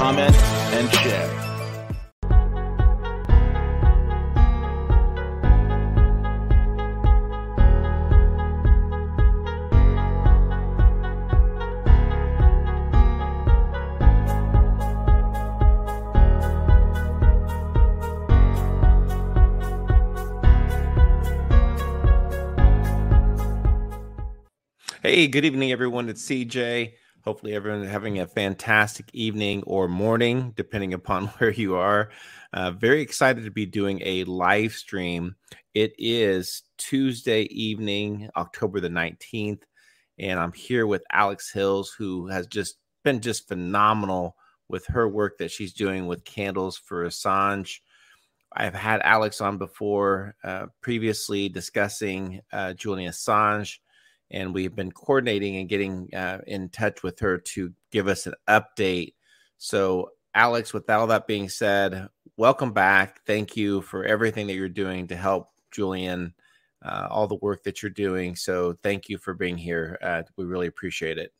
comment, and share. Hey, good evening, everyone. It's CJ. Hopefully, everyone is having a fantastic evening or morning, depending upon where you are. Uh, very excited to be doing a live stream. It is Tuesday evening, October the 19th, and I'm here with Alex Hills, who has just been just phenomenal with her work that she's doing with Candles for Assange. I've had Alex on before, uh, previously discussing uh, Julian Assange and we've been coordinating and getting uh, in touch with her to give us an update. So, Alex, with all that being said, welcome back. Thank you for everything that you're doing to help Julian, uh, all the work that you're doing. So, thank you for being here. Uh, we really appreciate it.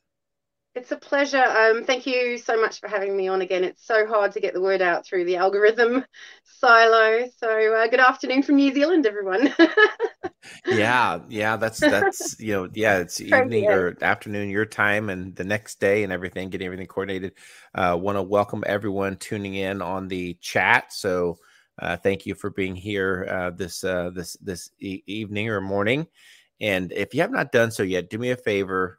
It's a pleasure. Um, thank you so much for having me on again. It's so hard to get the word out through the algorithm silo. So, uh, good afternoon from New Zealand, everyone. yeah, yeah, that's that's you know, yeah, it's evening or afternoon your time, and the next day and everything, getting everything coordinated. Uh, Want to welcome everyone tuning in on the chat. So, uh, thank you for being here uh, this uh, this this e- evening or morning. And if you have not done so yet, do me a favor.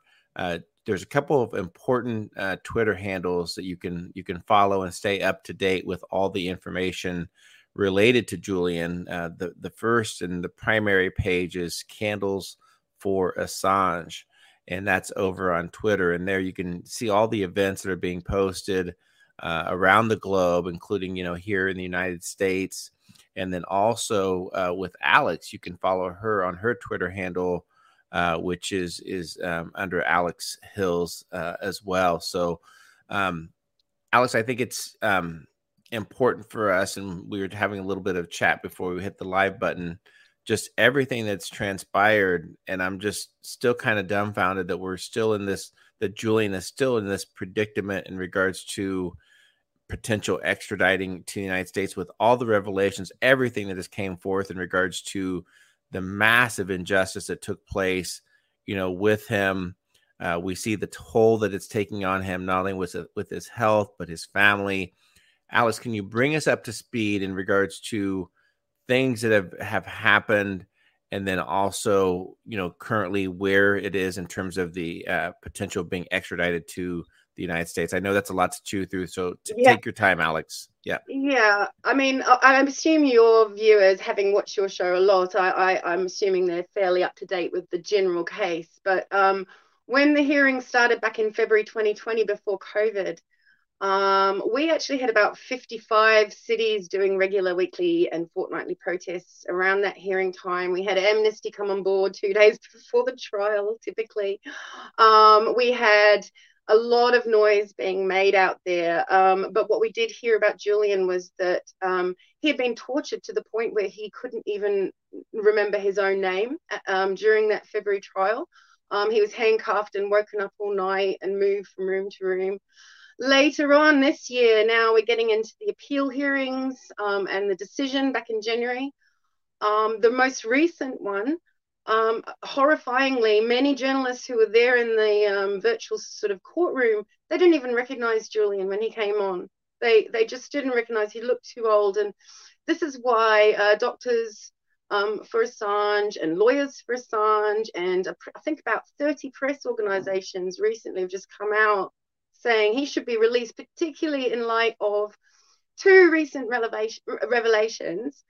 There's a couple of important uh, Twitter handles that you can you can follow and stay up to date with all the information related to Julian. Uh, the the first and the primary page is Candles for Assange, and that's over on Twitter. And there you can see all the events that are being posted uh, around the globe, including you know here in the United States. And then also uh, with Alex, you can follow her on her Twitter handle uh, which is is um, under Alex Hills uh, as well. So, um, Alex, I think it's um, important for us, and we were having a little bit of chat before we hit the live button. Just everything that's transpired, and I'm just still kind of dumbfounded that we're still in this. That Julian is still in this predicament in regards to potential extraditing to the United States with all the revelations, everything that has came forth in regards to the massive injustice that took place, you know, with him. Uh, we see the toll that it's taking on him, not only with with his health but his family. Alice, can you bring us up to speed in regards to things that have have happened, and then also, you know, currently where it is in terms of the uh, potential being extradited to the United States? I know that's a lot to chew through, so yeah. take your time, Alex. Yeah. Yeah. I mean, I, am assuming your viewers, having watched your show a lot, I, I, am assuming they're fairly up to date with the general case. But um, when the hearing started back in February 2020 before COVID, um, we actually had about 55 cities doing regular weekly and fortnightly protests around that hearing time. We had Amnesty come on board two days before the trial, typically. Um, we had a lot of noise being made out there. Um, but what we did hear about Julian was that um, he had been tortured to the point where he couldn't even remember his own name um, during that February trial. Um, he was handcuffed and woken up all night and moved from room to room. Later on this year, now we're getting into the appeal hearings um, and the decision back in January. Um, the most recent one um, horrifyingly, many journalists who were there in the um, virtual sort of courtroom, they didn't even recognize Julian when he came on. They they just didn't recognize he looked too old, and this is why uh, doctors um, for Assange and lawyers for Assange and I think about 30 press organizations recently have just come out saying he should be released, particularly in light of two recent revelations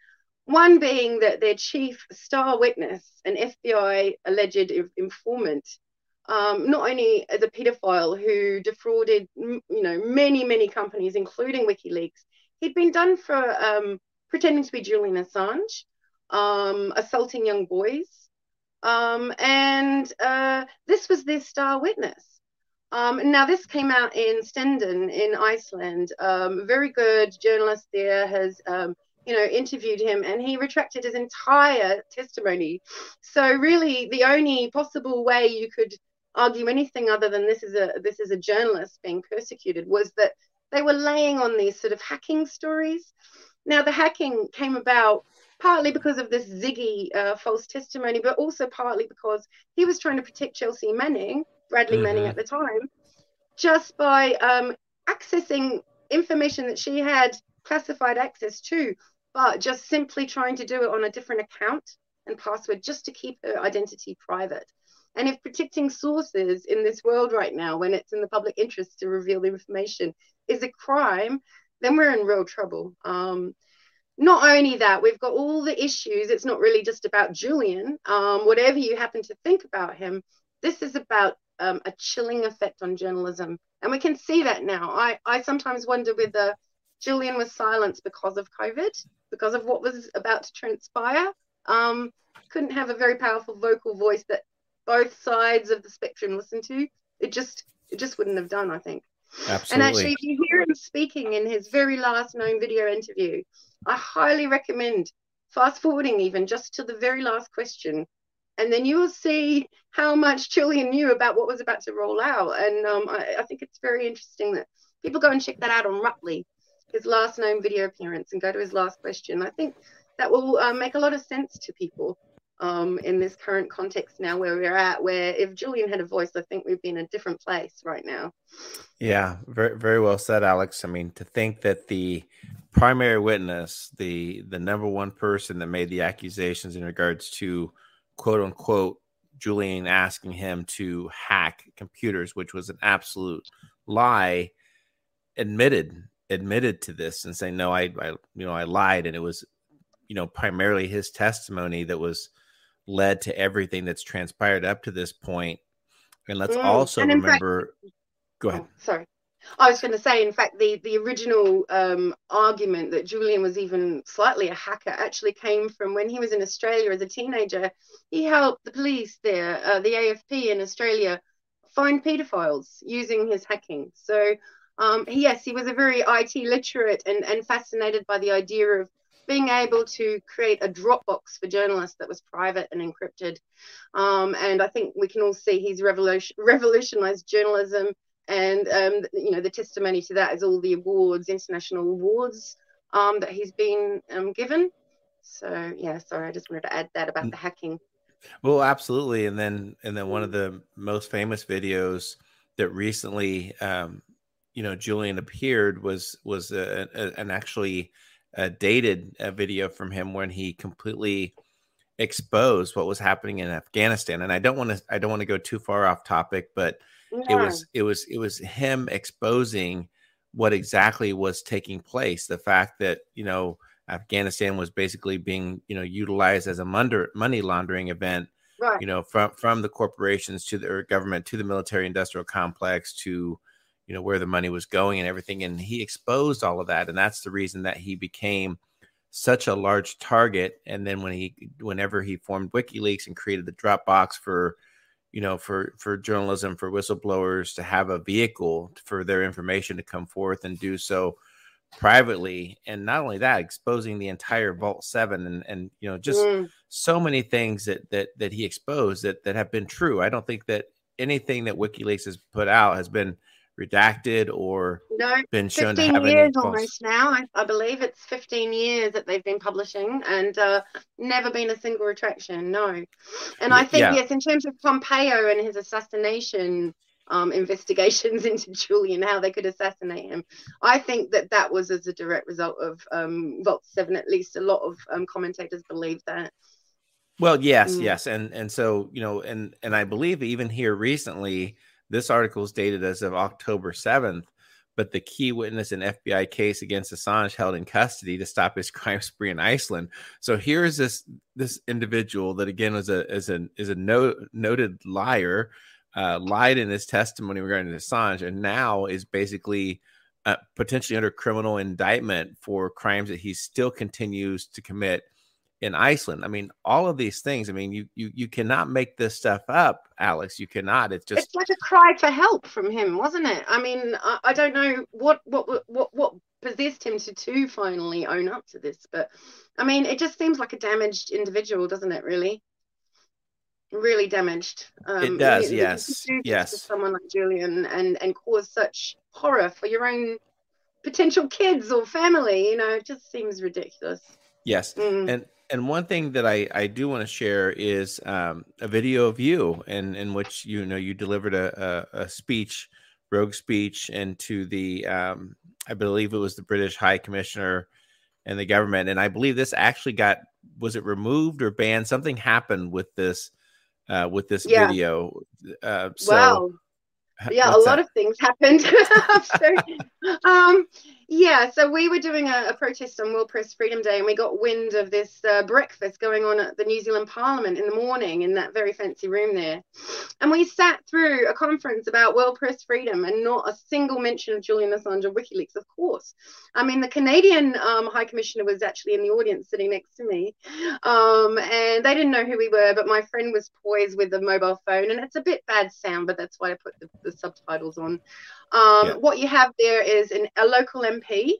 one being that their chief star witness, an FBI alleged informant, um, not only as a pedophile who defrauded, you know, many many companies, including WikiLeaks, he'd been done for um, pretending to be Julian Assange, um, assaulting young boys, um, and uh, this was their star witness. Um, now, this came out in Stundin in Iceland. Um, very good journalist there has, you know, interviewed him, and he retracted his entire testimony. So, really, the only possible way you could argue anything other than this is a this is a journalist being persecuted was that they were laying on these sort of hacking stories. Now, the hacking came about partly because of this Siggi uh, false testimony, but also partly because he was trying to protect Chelsea Manning Bradley mm-hmm. Manning at the time, just by um, accessing information that she had classified access to, but just simply trying to do it on a different account and password just to keep her identity private. And if protecting sources in this world right now, when it's in the public interest to reveal the information, is a crime, then we're in real trouble. Um, not only that, we've got all the issues. It's not really just about Julian. Um, whatever you happen to think about him, this is about um, a chilling effect on journalism. And we can see that now. I, I sometimes wonder whether Julian was silenced because of COVID, because of what was about to transpire. Um, couldn't have a very powerful vocal voice that both sides of the spectrum listened to. It just it just wouldn't have done, I think. Absolutely. And actually, if you hear him speaking in his very last known video interview, I highly recommend fast forwarding even just to the very last question and then you will see how much Julian knew about what was about to roll out. And um, I, I, think it's very interesting that people go and check that out on Rutley, his last known video appearance, and go to his last question. I think that will uh, make a lot of sense to people um, in this current context now where we're at. Where if Julian had a voice, I think we'd be in a different place right now. Yeah, very very well said, Alex. I mean, to think that the primary witness, the the number one person that made the accusations in regards to quote unquote Julian asking him to hack computers, which was an absolute lie, admitted admitted to this and saying no, I, I you know I lied, and it was you know primarily his testimony that was led to everything that's transpired up to this point. And let's mm. also and remember. Fact, go ahead. Oh, sorry. I was going to say, in fact, the the original um, argument that Julian was even slightly a hacker actually came from when he was in Australia as a teenager. He helped the police there, uh, the AFP in Australia, find paedophiles using his hacking. So, um, yes, he was a very IT literate and, and fascinated by the idea of being able to create a Dropbox for journalists that was private and encrypted. Um, and I think we can all see he's revolution, revolutionized journalism and um, you know the testimony to that is all the awards, international awards um, that he's been um, given. So yeah, sorry, I just wanted to add that about the hacking. Well, absolutely, and then and then one of the most famous videos that recently, um, you know, Julian appeared was was a, a, an actually a dated a video from him when he completely exposed what was happening in Afghanistan. And I don't want to I don't want to go too far off topic, but it was it was it was him exposing what exactly was taking place the fact that you know afghanistan was basically being you know utilized as a money laundering event right. you know from from the corporations to the government to the military industrial complex to you know where the money was going and everything and he exposed all of that and that's the reason that he became such a large target and then when he whenever he formed wikileaks and created the dropbox for you know for for journalism for whistleblowers to have a vehicle for their information to come forth and do so privately and not only that exposing the entire vault 7 and and you know just mm. so many things that that that he exposed that that have been true i don't think that anything that wikileaks has put out has been redacted or no, been shown to have years almost now. I, I, believe it's 15 years that they've been publishing and uh, never been a single retraction. No. And I think, yeah. yes, in terms of Pompeo and his assassination um, investigations into Julian, how they could assassinate him, I think that that was as a direct result of um, Vault 7. At least a lot of um, commentators believe that. Well, yes, mm. yes. And, and so, you know, and, and I believe even here recently, this article is dated as of October 7th, but the key witness in FBI case against Assange held in custody to stop his crime spree in Iceland. So here is this this individual that again was a is a is a no, noted liar, uh, lied in his testimony regarding Assange, and now is basically uh, potentially under criminal indictment for crimes that he still continues to commit in Iceland. I mean, all of these things. I mean, you you you cannot make this stuff up, Alex. You cannot. It's just it's like a cry for help from him, wasn't it? I mean, I, I don't know what what what what possessed him to to finally own up to this, but I mean, it just seems like a damaged individual, doesn't it? Really, really damaged. Um, it does. yes. Do yes. someone like Julian and and cause such horror for your own potential kids or family. You know, it just seems ridiculous. Yes, mm. and and one thing that I, I do want to share is um, a video of you in, in which you know you delivered a, a, a speech, rogue speech, into the um, I believe it was the British High Commissioner and the government, and I believe this actually got was it removed or banned? Something happened with this uh, with this yeah. video. Uh, so, wow. Yeah, a lot of things happened. um, yeah, so we were doing a, a, protest on World Press Freedom Day, and we got wind of this uh, breakfast going on at the New Zealand Parliament in the morning in that very fancy room there. And we sat through a conference about World Press Freedom, and not a single mention of Julian Assange or WikiLeaks, of course. I mean, the Canadian um, High Commissioner was actually in the audience sitting next to me, um, and they didn't know who we were, but my friend was poised with a mobile phone, and it's a bit bad sound, but that's why I put the, the subtitles on. Um, yeah. What you have there is an, a local MP.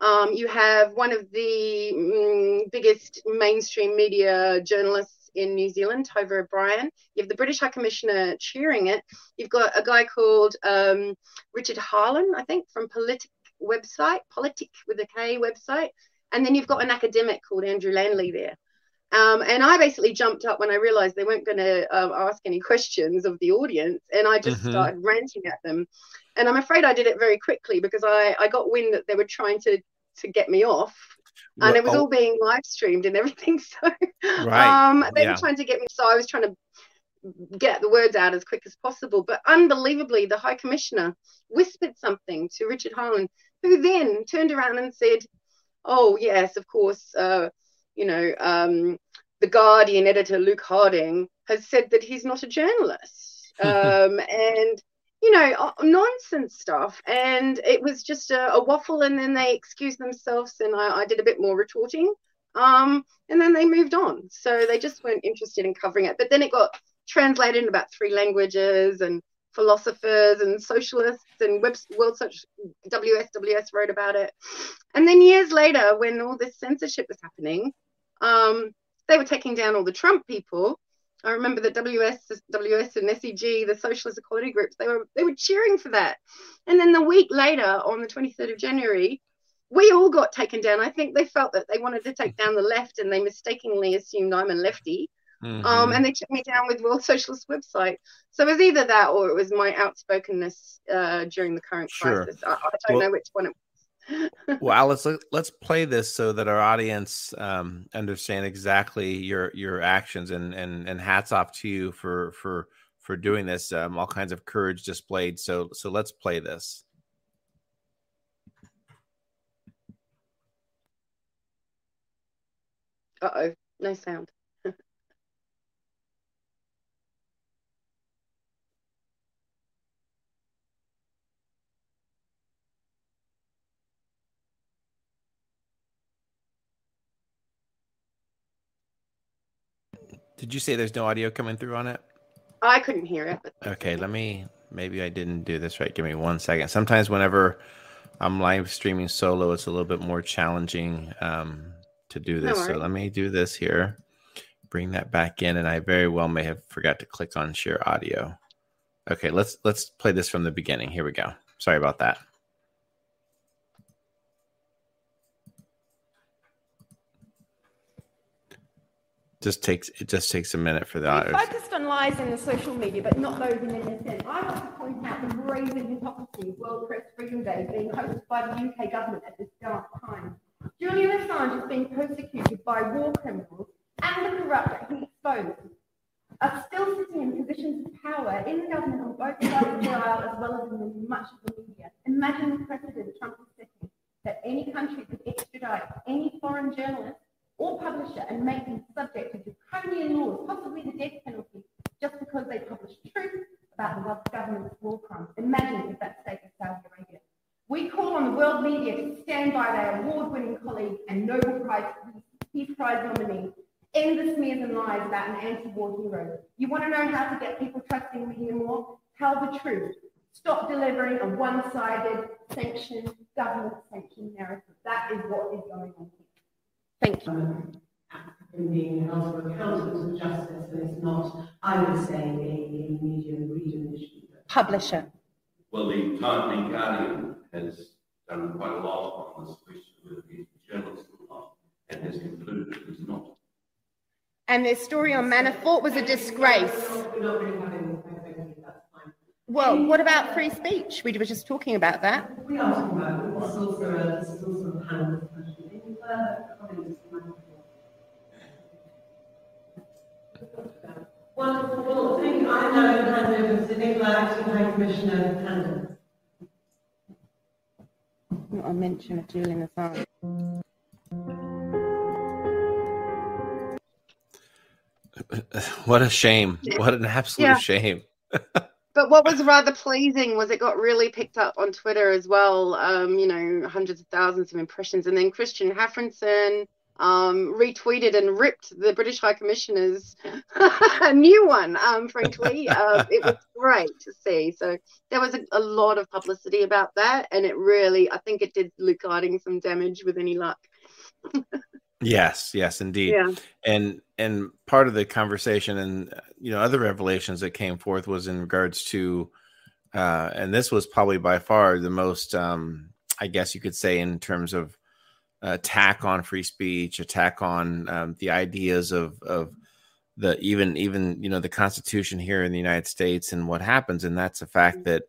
Um, you have one of the mm, biggest mainstream media journalists in New Zealand, Tova O'Brien. You have the British High Commissioner cheering it. You've got a guy called um, Richard Harman, I think, from Politik website, Politik with a K website. And then you've got an academic called Andrew Ladley there. Um, and I basically jumped up when I realized they weren't going to uh, ask any questions of the audience, and I just mm-hmm. started ranting at them. And I'm afraid I did it very quickly because I, I got wind that they were trying to to get me off, and well, it was oh. all being live streamed and everything. So right. um, they yeah. were trying to get me. So I was trying to get the words out as quick as possible. But unbelievably, the High Commissioner whispered something to Richard Harman, who then turned around and said, "Oh yes, of course." Uh, you know, um, the Guardian editor Luke Harding has said that he's not a journalist, um, and you know, nonsense stuff. And it was just a, a, waffle, and then they excused themselves, and I, I did a bit more retorting, um, and then they moved on. So they just weren't interested in covering it. But then it got translated in about three languages, and philosophers and socialists and Web, World Such WSWS wrote about it. And then years later, when all this censorship was happening, um, they were taking down all the Trump people. I remember the WS, WS and SEG, the socialist equality groups, they were they were cheering for that. And then the week later, on the 23rd of January, we all got taken down. I think they felt that they wanted to take down the left, and they mistakenly assumed I'm a lefty. Mm-hmm. Um, and they took me down with World Socialist website. So it was either that or it was my outspokenness uh, during the current sure. crisis. I, I don't well, know which one it well, Alice, let's play this so that our audience um, understand exactly your your actions and and and hats off to you for for for doing this. Um, all kinds of courage displayed. So so let's play this. Uh oh, no sound. Did you say there's no audio coming through on it? I couldn't hear it. Okay, let me. Maybe I didn't do this right. Give me one second. Sometimes whenever I'm live streaming solo, it's a little bit more challenging um, to do this. No so let me do this here. Bring that back in, and I very well may have forgot to click on share audio. Okay, let's let's play this from the beginning. Here we go. Sorry about that. Just takes it just takes a minute for that. Focused on lies in the social media, but not those in MSM. I want to point out the brazen hypocrisy of World Press Freedom Day being hosted by the UK government at this dark time. Julian Assange is being persecuted by war criminals and the corrupt that he exposed are still sitting in positions of power in the government on both sides of the aisle as well as in much of the media. Imagine the precedent Trump is setting that any country could extradite any foreign journalist or publisher and make them subject to draconian laws, possibly the death penalty, just because they publish truth about the world's government's war crimes. Imagine if that state of Saudi Arabia. We call on the world media to stand by their award-winning colleague and Nobel Prize Peace Prize nominee. End the smears and lies about an anti-war hero. You want to know how to get people trusting you more? Tell the truth. Stop delivering a one-sided, sanctioned, government-sanctioned narrative. That is what is going on. Thank you. Um, in being held to account of justice, and it's not, I would say, a, a media freedom issue. Publisher. Well, the Times Guardian has done quite a lot on this question whether he's a journalist or not, and has concluded that he's not. And their story on Manafort was a disgrace. Well, what about free speech? We were just talking about that. We are talking about it. This is also a, this is also a panel discussion. Any further Wonderful. Well, thank you. I now hand over to Nicola, Acting High Commissioner Canada. Not a mention of Julian Assange. What a shame. What an absolute Yeah. shame. But what was rather pleasing was it got really picked up on Twitter as well. Um, you know, hundreds of thousands of impressions, and then Kristinn Hrafnsson um, retweeted and ripped the British High Commissioner's a new one um, tweet. Uh, it was great to see. So there was a, a lot of publicity about that, and it really, I think, it did Luke Harding some damage with any luck. Yes, yes, indeed. Yeah. And and part of the conversation and you know other revelations that came forth was in regards to uh and this was probably by far the most um I guess you could say in terms of attack on free speech, attack on um, the ideas of of the even even you know the Constitution here in the United States and what happens, and that's the fact that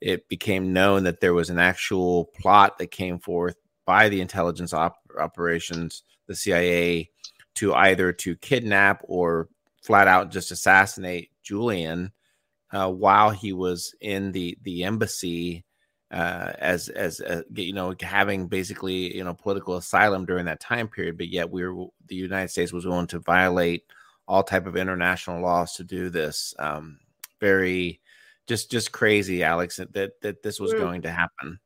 it became known that there was an actual plot that came forth by the intelligence op- operations, the CIA, to either to kidnap or flat out just assassinate Julian uh, while he was in the the embassy uh, as as uh, you know having basically you know political asylum during that time period. But yet we were the United States was willing to violate all type of international laws to do this. Um, very just just crazy, Alex, that that, this was Mm. going to happen.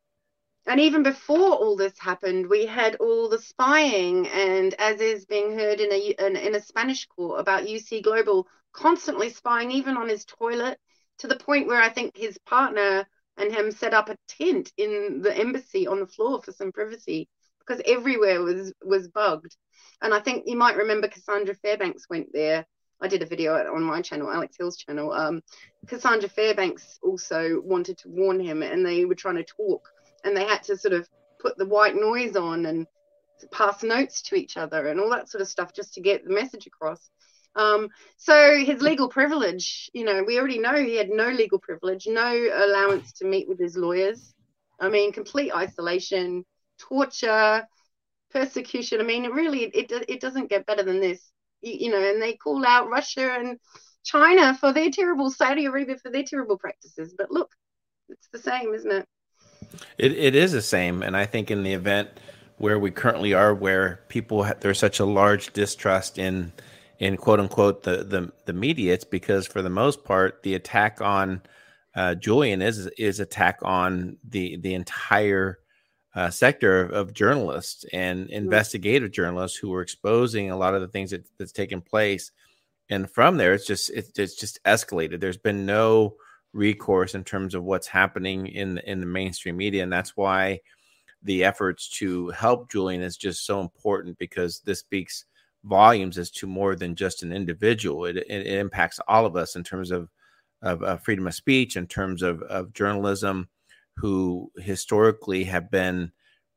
And even before all this happened, we had all the spying, and as is being heard in a in, in a Spanish court about UC Global constantly spying, even on his toilet, to the point where I think his partner and him set up a tent in the embassy on the floor for some privacy because everywhere was was bugged. And I think you might remember Cassandra Fairbanks went there. I did a video on my channel, Alex Hill's channel. Um, Cassandra Fairbanks also wanted to warn him, and they were trying to talk and they had to sort of put the white noise on and pass notes to each other and all that sort of stuff just to get the message across. Um, so his legal privilege, you know, we already know he had no legal privilege, no allowance to meet with his lawyers. I mean, complete isolation, torture, persecution. I mean, it really, it it doesn't get better than this, you, you know. And they call out Russia and China for their terrible, Saudi Arabia for their terrible practices. But look, it's the same, isn't it? It it is the same, and I think in the event where we currently are, where people ha- there's such a large distrust in in quote unquote the the the media, it's because for the most part the attack on uh, Julian is is attack on the the entire uh, sector of, of journalists and investigative journalists who are exposing a lot of the things that, that's taken place, and from there it's just it's, it's just escalated. There's been no recourse in terms of what's happening in the, in the mainstream media. And that's why the efforts to help Julian is just so important because this speaks volumes as to more than just an individual. It, it, it impacts all of us in terms of of, of freedom of speech in terms of, of journalism who historically have been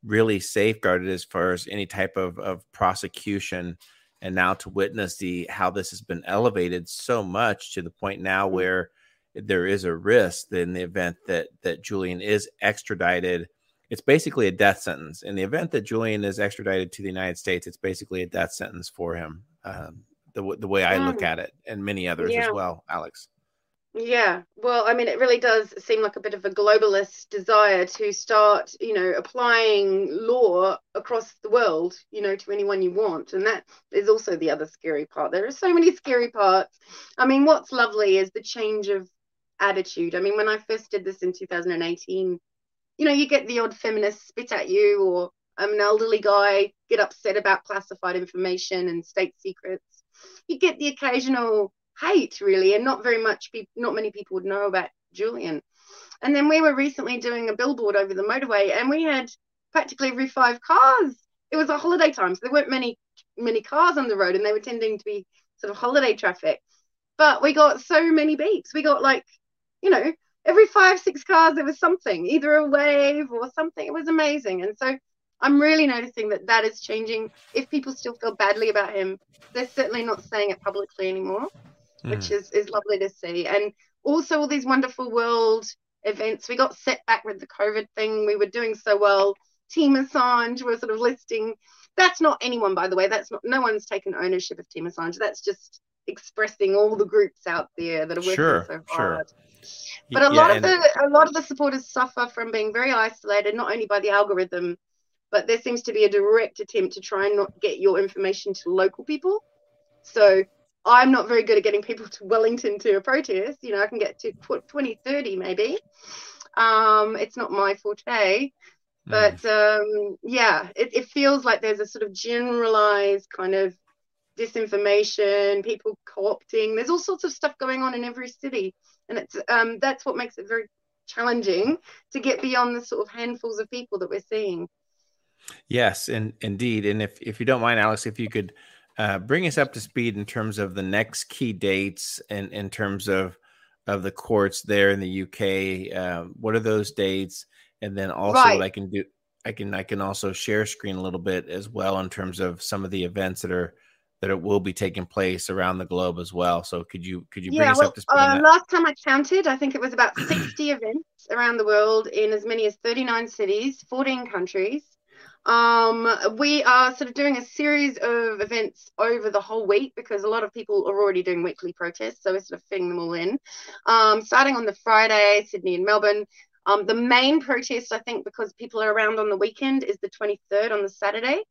really safeguarded as far as any type of, of prosecution. And now to witness the how this has been elevated so much to the point now mm-hmm. where there is a risk that in the event that that Julian is extradited, it's basically a death sentence. In the event that Julian is extradited to the United States, it's basically a death sentence for him. Um, the the way I look Mm. at it, and many others Yeah. as well, Alex. Yeah, well, I mean, it really does seem like a bit of a globalist desire to start, you know, applying law across the world, you know, to anyone you want. And that is also the other scary part. There are so many scary parts. I mean, what's lovely is the change of attitude. I mean, when I first did this in 2018, you know, you get the odd feminist spit at you or I'm an elderly guy get upset about classified information and state secrets. You get the occasional hate, really, and not very much, pe- not many people would know about Julian. And then we were recently doing a billboard over the motorway, and we had practically every five cars. It was a holiday time, so there weren't many many cars on the road, and they were tending to be sort of holiday traffic. But we got so many beeps. We got like, you know, every five six cars there was something, either a wave or something. It was amazing, and so I'm really noticing that that is changing. If people still feel badly about him, they're certainly not saying it publicly anymore, mm. which is is lovely to see. And also all these wonderful world events. We got set back with the COVID thing. We were doing so well. Team Assange was sort of listing. That's not anyone, by the way. That's not. No one's taken ownership of Team Assange. That's just expressing all the groups out there that are working sure, so hard. Sure. But a yeah, lot of the a lot of the supporters suffer from being very isolated, not only by the algorithm, but there seems to be a direct attempt to try and not get your information to local people. So I'm not very good at getting people to Wellington to a protest. You know, I can get to 20, 30 maybe. Um, it's not my forte. Hmm. But um, yeah, it, it feels like there's a sort of generalized kind of disinformation, people co-opting. There's all sorts of stuff going on in every city, and it's um, that's what makes it very challenging to get beyond the sort of handfuls of people that we're seeing. Yes, and indeed. And if if you don't mind, Alex, if you could uh, bring us up to speed in terms of the next key dates and in terms of of the courts there in the UK. Uh, what are those dates? And then also right. what I can do, I can I can also share screen a little bit as well in terms of some of the events that are that it will be taking place around the globe as well. So could you could you bring yeah, us well, up to speed? Uh, last time I counted, I think it was about 60 events around the world in as many as 39 cities, 14 countries. Um, we are sort of doing a series of events over the whole week because a lot of people are already doing weekly protests, so we're sort of fitting them all in. Um, starting on the Friday, Sydney and Melbourne. Um, the main protest, I think, because people are around on the weekend, is the 23rd on the Saturday.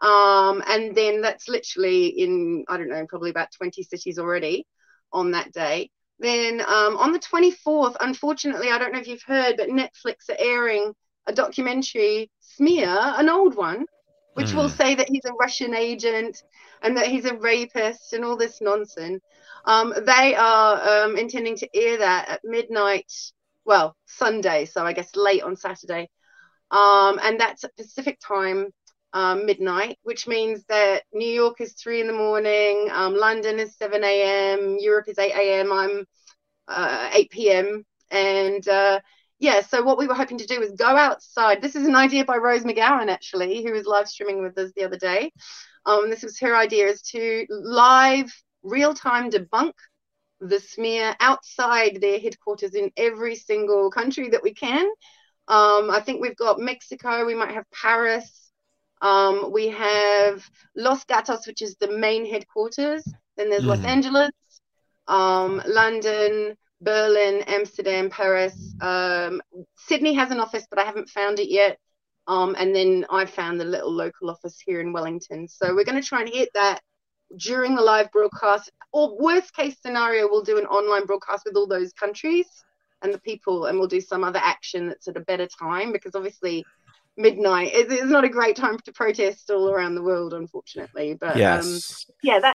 Um, and then that's literally in, I don't know, probably about 20 cities already on that day. Then um, on the 24th, unfortunately, I don't know if you've heard, but Netflix are airing a documentary smear, an old one, which mm. will hmm. say that he's a Russian agent and that he's a rapist and all this nonsense. Um, they are um, intending to air that at midnight, well, Sunday, so I guess late on Saturday. Um, and that's at Pacific time, um, midnight, which means that New York is 3 in the morning, um, London is 7 a.m., Europe is 8 a.m., I'm uh, 8 p.m. And uh, yeah, so what we were hoping to do was go outside. This is an idea by Rose McGowan, actually, who was live streaming with us the other day. Um, this was her idea is to live real time debunk the smear outside their headquarters in every single country that we can. Um, I think we've got Mexico, we might have Paris, um, we have Los Gatos, which is the main headquarters. Then there's mm. Los Angeles, um, London, Berlin, Amsterdam, Paris. Um, Sydney has an office, but I haven't found it yet. Um, and then I found the little local office here in Wellington. So we're going to try and hit that during the live broadcast. Or worst case scenario, we'll do an online broadcast with all those countries and the people, and we'll do some other action that's at a better time because obviously midnight is, is not a great time to protest all around the world, unfortunately. But um, yes. Um, yeah, that